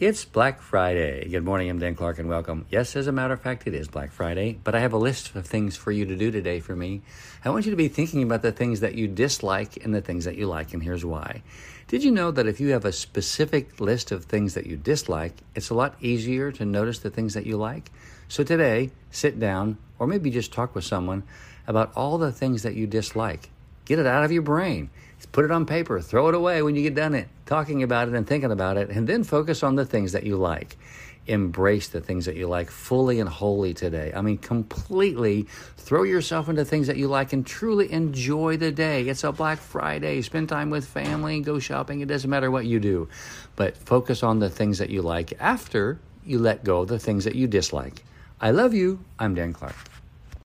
It's Black Friday. Good morning, I'm Dan Clark and welcome. Yes, as a matter of fact, it is Black Friday, but I have a list of things for you to do today for me. I want you to be thinking about the things that you dislike and the things that you like, and here's why. Did you know that if you have a specific list of things that you dislike, it's a lot easier to notice the things that you like? So today, sit down or maybe just talk with someone about all the things that you dislike. Get it out of your brain. Put it on paper. Throw it away when you get done it, talking about it and thinking about it, and then focus on the things that you like. Embrace the things that you like fully and wholly today. I mean, completely throw yourself into things that you like and truly enjoy the day. It's a Black Friday. Spend time with family, go shopping. It doesn't matter what you do, but focus on the things that you like after you let go of the things that you dislike. I love you. I'm Dan Clark.